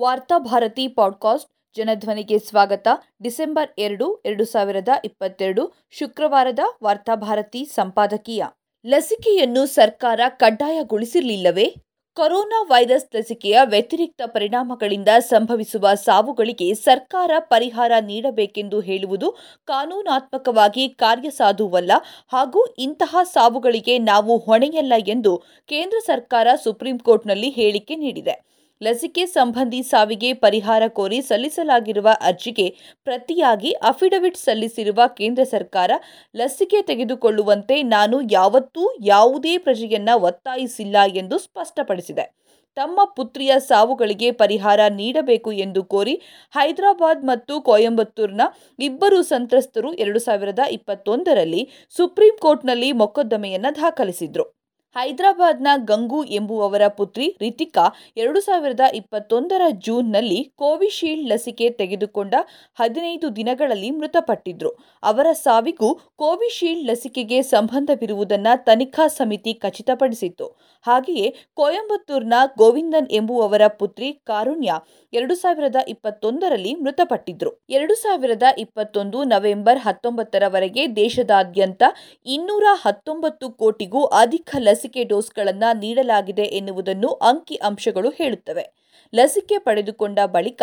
Varthabharati podcast ಜನಧ್ವನಿಗೆ ಸ್ವಾಗತ. December ಎರಡು ಎರಡು ಸಾವಿರದ ಇಪ್ಪತ್ತೆರಡು ಶುಕ್ರವಾರದ ವಾರ್ತಾಭಾರತಿ ಸಂಪಾದಕೀಯ. ಲಸಿಕೆಯನ್ನು ಸರ್ಕಾರ ಕಡ್ಡಾಯಗೊಳಿಸಿರಲಿಲ್ಲವೇ? ಕೊರೋನಾ ವೈರಸ್ ಲಸಿಕೆಯ ವ್ಯತಿರಿಕ್ತ ಪರಿಣಾಮಗಳಿಂದ ಸಂಭವಿಸುವ ಸಾವುಗಳಿಗೆ ಸರ್ಕಾರ ಪರಿಹಾರ ನೀಡಬೇಕೆಂದು ಹೇಳುವುದು ಕಾನೂನಾತ್ಮಕವಾಗಿ ಕಾರ್ಯಸಾಧುವಲ್ಲ ಹಾಗೂ ಇಂತಹ ಸಾವುಗಳಿಗೆ ನಾವು ಹೊಣೆಯಲ್ಲ ಎಂದು ಕೇಂದ್ರ ಸರ್ಕಾರ ಸುಪ್ರೀಂ ಕೋರ್ಟ್ನಲ್ಲಿ ಹೇಳಿಕೆ ನೀಡಿದೆ. ಲಸಿಕೆ ಸಂಬಂಧಿ ಸಾವಿಗೆ ಪರಿಹಾರ ಕೋರಿ ಸಲ್ಲಿಸಲಾಗಿರುವ ಅರ್ಜಿಗೆ ಪ್ರತಿಯಾಗಿ ಅಫಿಡವಿಟ್ ಸಲ್ಲಿಸಿರುವ ಕೇಂದ್ರ ಸರ್ಕಾರ ಲಸಿಕೆ ತೆಗೆದುಕೊಳ್ಳುವಂತೆ ನಾನು ಯಾವತ್ತೂ ಯಾವುದೇ ಪ್ರಜೆಯನ್ನ ಒತ್ತಾಯಿಸಿಲ್ಲ ಎಂದು ಸ್ಪಷ್ಟಪಡಿಸಿದೆ. ತಮ್ಮ ಪುತ್ರಿಯ ಸಾವುಗಳಿಗೆ ಪರಿಹಾರ ನೀಡಬೇಕು ಎಂದು ಕೋರಿ ಹೈದರಾಬಾದ್ ಮತ್ತು ಕೊಯಂಬತ್ತೂರ್ನ ಇಬ್ಬರು ಸಂತ್ರಸ್ತರು ಎರಡು ಸಾವಿರದ ಇಪ್ಪತ್ತೊಂದರಲ್ಲಿ ಸುಪ್ರೀಂ ಕೋರ್ಟ್ನಲ್ಲಿ ಮೊಕದ್ದಮೆಯನ್ನು ದಾಖಲಿಸಿದ್ರು. ಹೈದರಾಬಾದ್ನ ಗಂಗು ಎಂಬುವವರ ಪುತ್ರಿ ರಿತಿಕಾ ಎರಡು ಸಾವಿರದ ಇಪ್ಪತ್ತೊಂದರ ಜೂನ್ನಲ್ಲಿ ಕೋವಿಶೀಲ್ಡ್ ಲಸಿಕೆ ತೆಗೆದುಕೊಂಡ ಹದಿನೈದು ದಿನಗಳಲ್ಲಿ ಮೃತಪಟ್ಟಿದ್ರು. ಅವರ ಸಾವಿಗೂ ಕೋವಿಶೀಲ್ಡ್ ಲಸಿಕೆಗೆ ಸಂಬಂಧವಿರುವುದನ್ನು ತನಿಖಾ ಸಮಿತಿ ಖಚಿತಪಡಿಸಿತ್ತು. ಹಾಗೆಯೇ ಕೊಯಂಬತ್ತೂರ್ನ ಗೋವಿಂದನ್ ಎಂಬುವವರ ಪುತ್ರಿ ಕಾರುಣ್ಯ ಎರಡು ಸಾವಿರದ ಇಪ್ಪತ್ತೊಂದರಲ್ಲಿ ಮೃತಪಟ್ಟಿದ್ರು. ಎರಡು ಸಾವಿರದ ಇಪ್ಪತ್ತೊಂದು ನವೆಂಬರ್ ಹತ್ತೊಂಬತ್ತರವರೆಗೆ ದೇಶದಾದ್ಯಂತ ಇನ್ನೂರ ಹತ್ತೊಂಬತ್ತು ಕೋಟಿಗೂ ಅಧಿಕ ಲಸಿಕೆ ಡೋಸ್ಗಳನ್ನು ನೀಡಲಾಗಿದೆ ಎನ್ನುವುದನ್ನು ಅಂಕಿ ಅಂಶಗಳು ಹೇಳುತ್ತವೆ. ಲಸಿಕೆ ಪಡೆದುಕೊಂಡ ಬಳಿಕ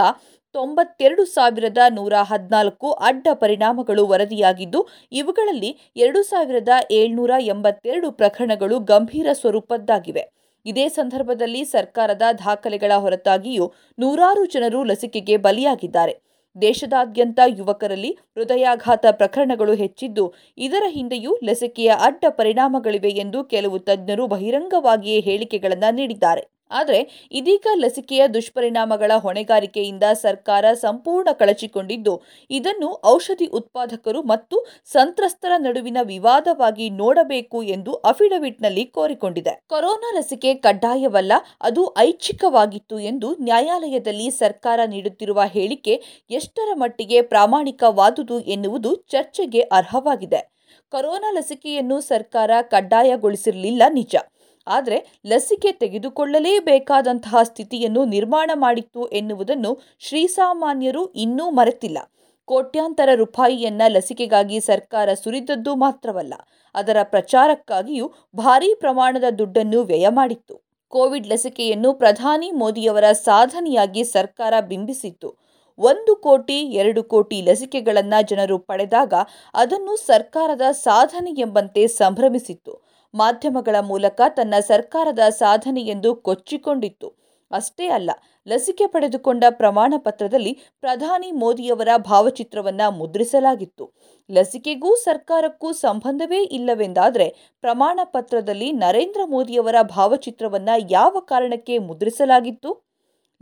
ತೊಂಬತ್ತೆರಡು ಸಾವಿರದ ನೂರ ಹದಿನಾಲ್ಕು ಅಡ್ಡ ಪರಿಣಾಮಗಳು ವರದಿಯಾಗಿದ್ದು, ಇವುಗಳಲ್ಲಿ ಎರಡು ಸಾವಿರದ ಏಳ್ನೂರ ಎಂಬತ್ತೆರಡು ಪ್ರಕರಣಗಳು ಗಂಭೀರ ಸ್ವರೂಪದ್ದಾಗಿವೆ. ಇದೇ ಸಂದರ್ಭದಲ್ಲಿ ಸರ್ಕಾರದ ದಾಖಲೆಗಳ ಹೊರತಾಗಿಯೂ ನೂರಾರು ಜನರು ಲಸಿಕೆಗೆ ಬಲಿಯಾಗಿದ್ದಾರೆ. ದೇಶದಾದ್ಯಂತ ಯುವಕರಲ್ಲಿ ಹೃದಯಾಘಾತ ಪ್ರಕರಣಗಳು ಹೆಚ್ಚಿದ್ದು, ಇದರ ಹಿಂದೆಯೂ ಲಸಿಕೆಯ ಅಡ್ಡ ಪರಿಣಾಮಗಳಿವೆ ಎಂದು ಕೆಲವು ತಜ್ಞರು ಬಹಿರಂಗವಾಗಿಯೇ ಹೇಳಿಕೆಗಳನ್ನು ನೀಡಿದ್ದಾರೆ. ಆದರೆ ಇದೀಗ ಲಸಿಕೆಯ ದುಷ್ಪರಿಣಾಮಗಳ ಹೊಣೆಗಾರಿಕೆಯಿಂದ ಸರ್ಕಾರ ಸಂಪೂರ್ಣ ಕಳಚಿಕೊಂಡಿದ್ದು, ಇದನ್ನು ಔಷಧಿ ಉತ್ಪಾದಕರು ಮತ್ತು ಸಂತ್ರಸ್ತರ ನಡುವಿನ ವಿವಾದವಾಗಿ ನೋಡಬೇಕು ಎಂದು ಅಫಿಡವಿಟ್ನಲ್ಲಿ ಕೋರಿಕೊಂಡಿದೆ. ಕೊರೋನಾ ಲಸಿಕೆ ಕಡ್ಡಾಯವಲ್ಲ, ಅದು ಐಚ್ಛಿಕವಾಗಿತ್ತು ಎಂದು ನ್ಯಾಯಾಲಯದಲ್ಲಿ ಸರ್ಕಾರ ನೀಡುತ್ತಿರುವ ಹೇಳಿಕೆ ಎಷ್ಟರ ಮಟ್ಟಿಗೆ ಪ್ರಾಮಾಣಿಕವಾದುದು ಎನ್ನುವುದು ಚರ್ಚೆಗೆ ಅರ್ಹವಾಗಿದೆ. ಕೊರೋನಾ ಲಸಿಕೆಯನ್ನು ಸರ್ಕಾರ ಕಡ್ಡಾಯಗೊಳಿಸಿರಲಿಲ್ಲ ನಿಜ. ಆದರೆ ಲಸಿಕೆ ತೆಗೆದುಕೊಳ್ಳಲೇಬೇಕಾದಂತಹ ಸ್ಥಿತಿಯನ್ನು ನಿರ್ಮಾಣ ಮಾಡಿತ್ತು ಎನ್ನುವುದನ್ನು ಶ್ರೀಸಾಮಾನ್ಯರು ಇನ್ನೂ ಮರೆತಿಲ್ಲ. ಕೋಟ್ಯಾಂತರ ರೂಪಾಯಿಯನ್ನ ಲಸಿಕೆಗಾಗಿ ಸರ್ಕಾರ ಸುರಿದದ್ದು ಮಾತ್ರವಲ್ಲ, ಅದರ ಪ್ರಚಾರಕ್ಕಾಗಿಯೂ ಭಾರೀ ಪ್ರಮಾಣದ ದುಡ್ಡನ್ನು ವ್ಯಯ ಮಾಡಿತ್ತು. ಕೋವಿಡ್ ಲಸಿಕೆಯನ್ನು ಪ್ರಧಾನಿ ಮೋದಿಯವರ ಸಾಧನೆಯಾಗಿ ಸರ್ಕಾರ ಬಿಂಬಿಸಿತ್ತು. ಒಂದು ಕೋಟಿ, ಎರಡು ಕೋಟಿ ಲಸಿಕೆಗಳನ್ನು ಜನರು ಪಡೆದಾಗ ಅದನ್ನು ಸರ್ಕಾರದ ಸಾಧನೆ ಎಂಬಂತೆ ಸಂಭ್ರಮಿಸಿತ್ತು. ಮಾಧ್ಯಮಗಳ ಮೂಲಕ ತನ್ನ ಸರ್ಕಾರದ ಸಾಧನೆ ಎಂದು ಕೊಚ್ಚಿಕೊಂಡಿತ್ತು. ಅಷ್ಟೇ ಅಲ್ಲ, ಲಸಿಕೆ ಪಡೆದುಕೊಂಡ ಪ್ರಮಾಣ ಪತ್ರದಲ್ಲಿ ಪ್ರಧಾನಿ ಮೋದಿಯವರ ಭಾವಚಿತ್ರವನ್ನು ಮುದ್ರಿಸಲಾಗಿತ್ತು. ಲಸಿಕೆಗೂ ಸರ್ಕಾರಕ್ಕೂ ಸಂಬಂಧವೇ ಇಲ್ಲವೆಂದಾದರೆ ಪ್ರಮಾಣ ಪತ್ರದಲ್ಲಿ ನರೇಂದ್ರ ಮೋದಿಯವರ ಭಾವಚಿತ್ರವನ್ನು ಯಾವ ಕಾರಣಕ್ಕೆ ಮುದ್ರಿಸಲಾಗಿತ್ತು?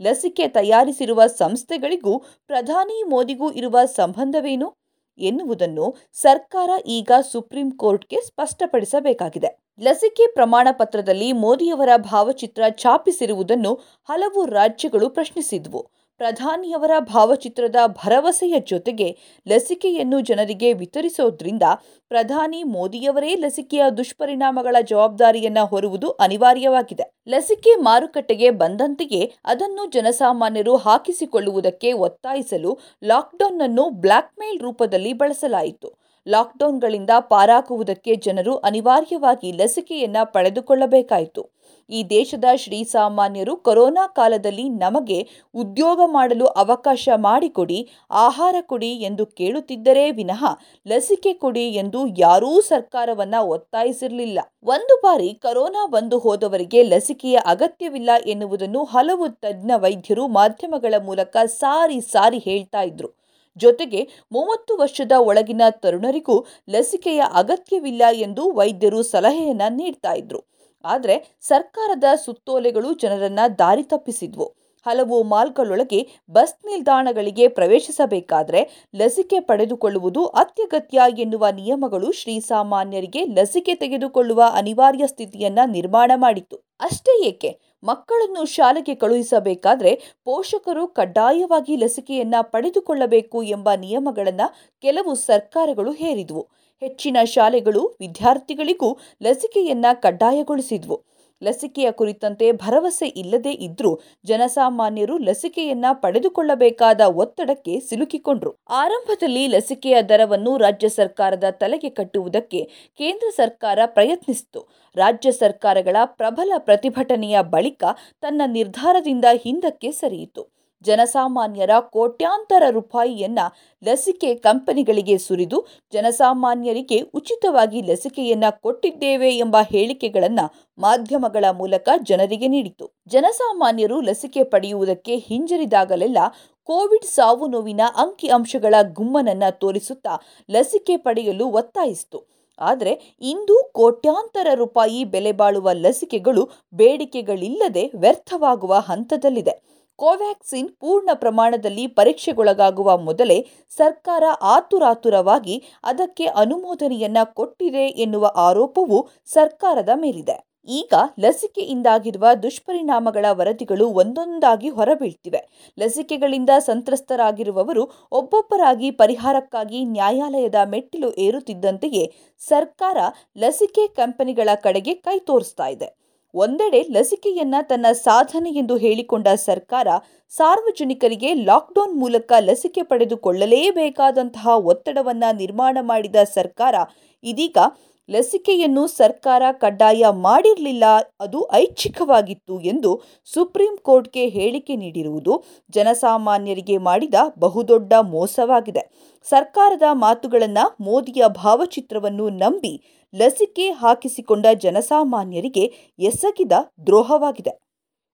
ಲಸಿಕೆ ತಯಾರಿಸಿರುವ ಸಂಸ್ಥೆಗಳಿಗೂ ಪ್ರಧಾನಿ ಮೋದಿಗೂ ಇರುವ ಸಂಬಂಧವೇನು? ಎನ್ನುವುದನ್ನು ಸರ್ಕಾರ ಈಗ ಸುಪ್ರೀಂ ಕೋರ್ಟ್ಗೆ ಸ್ಪಷ್ಟಪಡಿಸಬೇಕಾಗಿದೆ. ಲಸಿಕೆ ಪ್ರಮಾಣ ಪತ್ರದಲ್ಲಿ ಮೋದಿಯವರ ಭಾವಚಿತ್ರ ಛಾಪಿಸಿರುವುದನ್ನು ಹಲವು ರಾಜ್ಯಗಳು ಪ್ರಶ್ನಿಸಿದ್ವು. ಪ್ರಧಾನಿಯವರ ಭಾವಚಿತ್ರದ ಭರವಸೆಯ ಜೊತೆಗೆ ಲಸಿಕೆಯನ್ನು ಜನರಿಗೆ ವಿತರಿಸೋದ್ರಿಂದ ಪ್ರಧಾನಿ ಮೋದಿಯವರೇ ಲಸಿಕೆಯ ದುಷ್ಪರಿಣಾಮಗಳ ಜವಾಬ್ದಾರಿಯನ್ನ ಹೊರುವುದು ಅನಿವಾರ್ಯವಾಗಿದೆ. ಲಸಿಕೆ ಮಾರುಕಟ್ಟೆಗೆ ಬಂದಂತೆಯೇ ಅದನ್ನು ಜನಸಾಮಾನ್ಯರು ಹಾಕಿಸಿಕೊಳ್ಳುವುದಕ್ಕೆ ಒತ್ತಾಯಿಸಲು ಲಾಕ್ಡೌನ್ ಅನ್ನು ಬ್ಲ್ಯಾಕ್ಮೇಲ್ ರೂಪದಲ್ಲಿ ಬಳಸಲಾಯಿತು. ಲಾಕ್ಡೌನ್ಗಳಿಂದ ಪಾರಾಗುವುದಕ್ಕೆ ಜನರು ಅನಿವಾರ್ಯವಾಗಿ ಲಸಿಕೆಯನ್ನ ಪಡೆದುಕೊಳ್ಳಬೇಕಾಯಿತು. ಈ ದೇಶದ ಶ್ರೀಸಾಮಾನ್ಯರು ಕೊರೋನಾ ಕಾಲದಲ್ಲಿ ನಮಗೆ ಉದ್ಯೋಗ ಮಾಡಲು ಅವಕಾಶ ಮಾಡಿಕೊಡಿ, ಆಹಾರ ಕೊಡಿ ಎಂದು ಕೇಳುತ್ತಿದ್ದರೇ ವಿನಃ ಲಸಿಕೆ ಕೊಡಿ ಎಂದು ಯಾರೂ ಸರ್ಕಾರವನ್ನ ಒತ್ತಾಯಿಸಿರಲಿಲ್ಲ. ಒಂದು ಬಾರಿ ಕೊರೋನಾ ಬಂದು ಹೋದವರಿಗೆ ಲಸಿಕೆಯ ಅಗತ್ಯವಿಲ್ಲ ಎನ್ನುವುದನ್ನು ಹಲವು ತಜ್ಞ ವೈದ್ಯರು ಮಾಧ್ಯಮಗಳ ಮೂಲಕ ಸಾರಿ ಸಾರಿ ಹೇಳ್ತಾ ಇದ್ರು. ಜೊತೆಗೆ ಮೂವತ್ತು ವರ್ಷದ ಒಳಗಿನ ತರುಣರಿಗೂ ಲಸಿಕೆಯ ಅಗತ್ಯವಿಲ್ಲ ಎಂದು ವೈದ್ಯರು ಸಲಹೆಯನ್ನ ನೀಡ್ತಾ ಇದ್ರು. ಆದರೆ ಸರ್ಕಾರದ ಸುತ್ತೋಲೆಗಳು ಜನರನ್ನು ದಾರಿ ತಪ್ಪಿಸಿದ್ವು. ಹಲವು ಮಾಲ್ಗಳೊಳಗೆ ಬಸ್ ನಿಲ್ದಾಣಗಳಿಗೆ ಪ್ರವೇಶಿಸಬೇಕಾದರೆ ಲಸಿಕೆ ಪಡೆದುಕೊಳ್ಳುವುದು ಅತ್ಯಗತ್ಯ ಎನ್ನುವ ನಿಯಮಗಳು ಶ್ರೀಸಾಮಾನ್ಯರಿಗೆ ಲಸಿಕೆ ತೆಗೆದುಕೊಳ್ಳುವ ಅನಿವಾರ್ಯ ಸ್ಥಿತಿಯನ್ನು ನಿರ್ಮಾಣ ಮಾಡಿತ್ತು. ಅಷ್ಟೇ ಏಕೆ? ಮಕ್ಕಳನ್ನು ಶಾಲೆಗೆ ಕಳುಹಿಸಬೇಕಾದರೆ ಪೋಷಕರು ಕಡ್ಡಾಯವಾಗಿ ಲಸಿಕೆಯನ್ನು ಪಡೆದುಕೊಳ್ಳಬೇಕು ಎಂಬ ನಿಯಮಗಳನ್ನು ಕೆಲವು ಸರ್ಕಾರಗಳು ಹೇರಿದ್ವು. ಹೆಚ್ಚಿನ ಶಾಲೆಗಳು ವಿದ್ಯಾರ್ಥಿಗಳಿಗೂ ಲಸಿಕೆಯನ್ನ ಕಡ್ಡಾಯಗೊಳಿಸಿದ್ವು. ಲಸಿಕೆಯ ಕುರಿತಂತೆ ಭರವಸೆ ಇಲ್ಲದೇ ಇದ್ರೂ ಜನಸಾಮಾನ್ಯರು ಲಸಿಕೆಯನ್ನ ಪಡೆದುಕೊಳ್ಳಬೇಕಾದ ಒತ್ತಡಕ್ಕೆ ಸಿಲುಕಿಕೊಂಡ್ರು. ಆರಂಭದಲ್ಲಿ ಲಸಿಕೆಯ ದರವನ್ನು ರಾಜ್ಯ ಸರ್ಕಾರದ ತಲೆಗೆ ಕಟ್ಟುವುದಕ್ಕೆ ಕೇಂದ್ರ ಸರ್ಕಾರ ಪ್ರಯತ್ನಿಸಿತು. ರಾಜ್ಯ ಸರ್ಕಾರಗಳ ಪ್ರಬಲ ಪ್ರತಿಭಟನೆಯ ಬಳಿಕ ತನ್ನ ನಿರ್ಧಾರದಿಂದ ಹಿಂದಕ್ಕೆ ಸರಿಯಿತು. ಜನಸಾಮಾನ್ಯರ ಕೋಟ್ಯಾಂತರ ರೂಪಾಯಿಯನ್ನ ಲಸಿಕೆ ಕಂಪನಿಗಳಿಗೆ ಸುರಿದು ಜನಸಾಮಾನ್ಯರಿಗೆ ಉಚಿತವಾಗಿ ಲಸಿಕೆಯನ್ನ ಕೊಟ್ಟಿದ್ದೇವೆ ಎಂಬ ಹೇಳಿಕೆಗಳನ್ನು ಮಾಧ್ಯಮಗಳ ಮೂಲಕ ಜನರಿಗೆ ನೀಡಿತು ಜನಸಾಮಾನ್ಯರು ಲಸಿಕೆ ಪಡೆಯುವುದಕ್ಕೆ ಹಿಂಜರಿದಾಗಲೆಲ್ಲ ಕೋವಿಡ್ ಸಾವು ನೋವಿನ ಅಂಕಿ ಅಂಶಗಳ ಗುಮ್ಮನನ್ನ ತೋರಿಸುತ್ತಾ ಲಸಿಕೆ ಪಡೆಯಲು ಒತ್ತಾಯಿಸಿತು. ಆದರೆ ಇಂದು ಕೋಟ್ಯಾಂತರ ರೂಪಾಯಿ ಬೆಲೆ ಬಾಳುವ ಲಸಿಕೆಗಳು ಬೇಡಿಕೆಗಳಿಲ್ಲದೆ ವ್ಯರ್ಥವಾಗುವ ಹಂತದಲ್ಲಿದೆ. ಕೋವ್ಯಾಕ್ಸಿನ್ ಪೂರ್ಣ ಪ್ರಮಾಣದಲ್ಲಿ ಪರೀಕ್ಷೆಗೊಳಗಾಗುವ ಮೊದಲೇ ಸರ್ಕಾರ ಆತುರಾತುರವಾಗಿ ಅದಕ್ಕೆ ಅನುಮೋದನೆಯನ್ನ ಕೊಟ್ಟಿದೆ ಎನ್ನುವ ಆರೋಪವು ಸರ್ಕಾರದ ಮೇಲಿದೆ. ಈಗ ಲಸಿಕೆಯಿಂದಾಗಿರುವ ದುಷ್ಪರಿಣಾಮಗಳ ವರದಿಗಳು ಒಂದೊಂದಾಗಿ ಹೊರಬೀಳ್ತಿವೆ. ಲಸಿಕೆಗಳಿಂದ ಸಂತ್ರಸ್ತರಾಗಿರುವವರು ಒಬ್ಬೊಬ್ಬರಾಗಿ ಪರಿಹಾರಕ್ಕಾಗಿ ನ್ಯಾಯಾಲಯದ ಮೆಟ್ಟಿಲು ಏರುತ್ತಿದ್ದಂತೆಯೇ ಸರ್ಕಾರ ಲಸಿಕೆ ಕಂಪನಿಗಳ ಕಡೆಗೆ ಕೈ ತೋರಿಸ್ತಾ ಇದೆ. ಒಂದೆಡೆ ಲಸಿಕೆಯನ್ನ ತನ್ನ ಸಾಧನೆ ಎಂದು ಹೇಳಿಕೊಂಡ ಸರ್ಕಾರ ಸಾರ್ವಜನಿಕರಿಗೆ ಲಾಕ್ಡೌನ್ ಮೂಲಕ ಲಸಿಕೆ ಪಡೆದುಕೊಳ್ಳಲೇಬೇಕಾದಂತಹ ಒತ್ತಡವನ್ನ ನಿರ್ಮಾಣ ಮಾಡಿದ ಸರ್ಕಾರ, ಇದೀಗ ಲಸಿಕೆಯನ್ನು ಸರ್ಕಾರ ಕಡ್ಡಾಯ ಮಾಡಿರಲಿಲ್ಲ, ಅದು ಐಚ್ಛಿಕವಾಗಿತ್ತು ಎಂದು ಸುಪ್ರೀಂ ಕೋರ್ಟ್ಗೆ ಹೇಳಿಕೆ ನೀಡಿರುವುದು ಜನಸಾಮಾನ್ಯರಿಗೆ ಮಾಡಿದ ಬಹುದೊಡ್ಡ ಮೋಸವಾಗಿದೆ. ಸರ್ಕಾರದ ಮಾತುಗಳನ್ನು ಮೋದಿಯ ಭಾವಚಿತ್ರವನ್ನು ನಂಬಿ ಲಸಿಕೆ ಹಾಕಿಸಿಕೊಂಡ ಜನಸಾಮಾನ್ಯರಿಗೆ ಎಸಗಿದ ದ್ರೋಹವಾಗಿದೆ.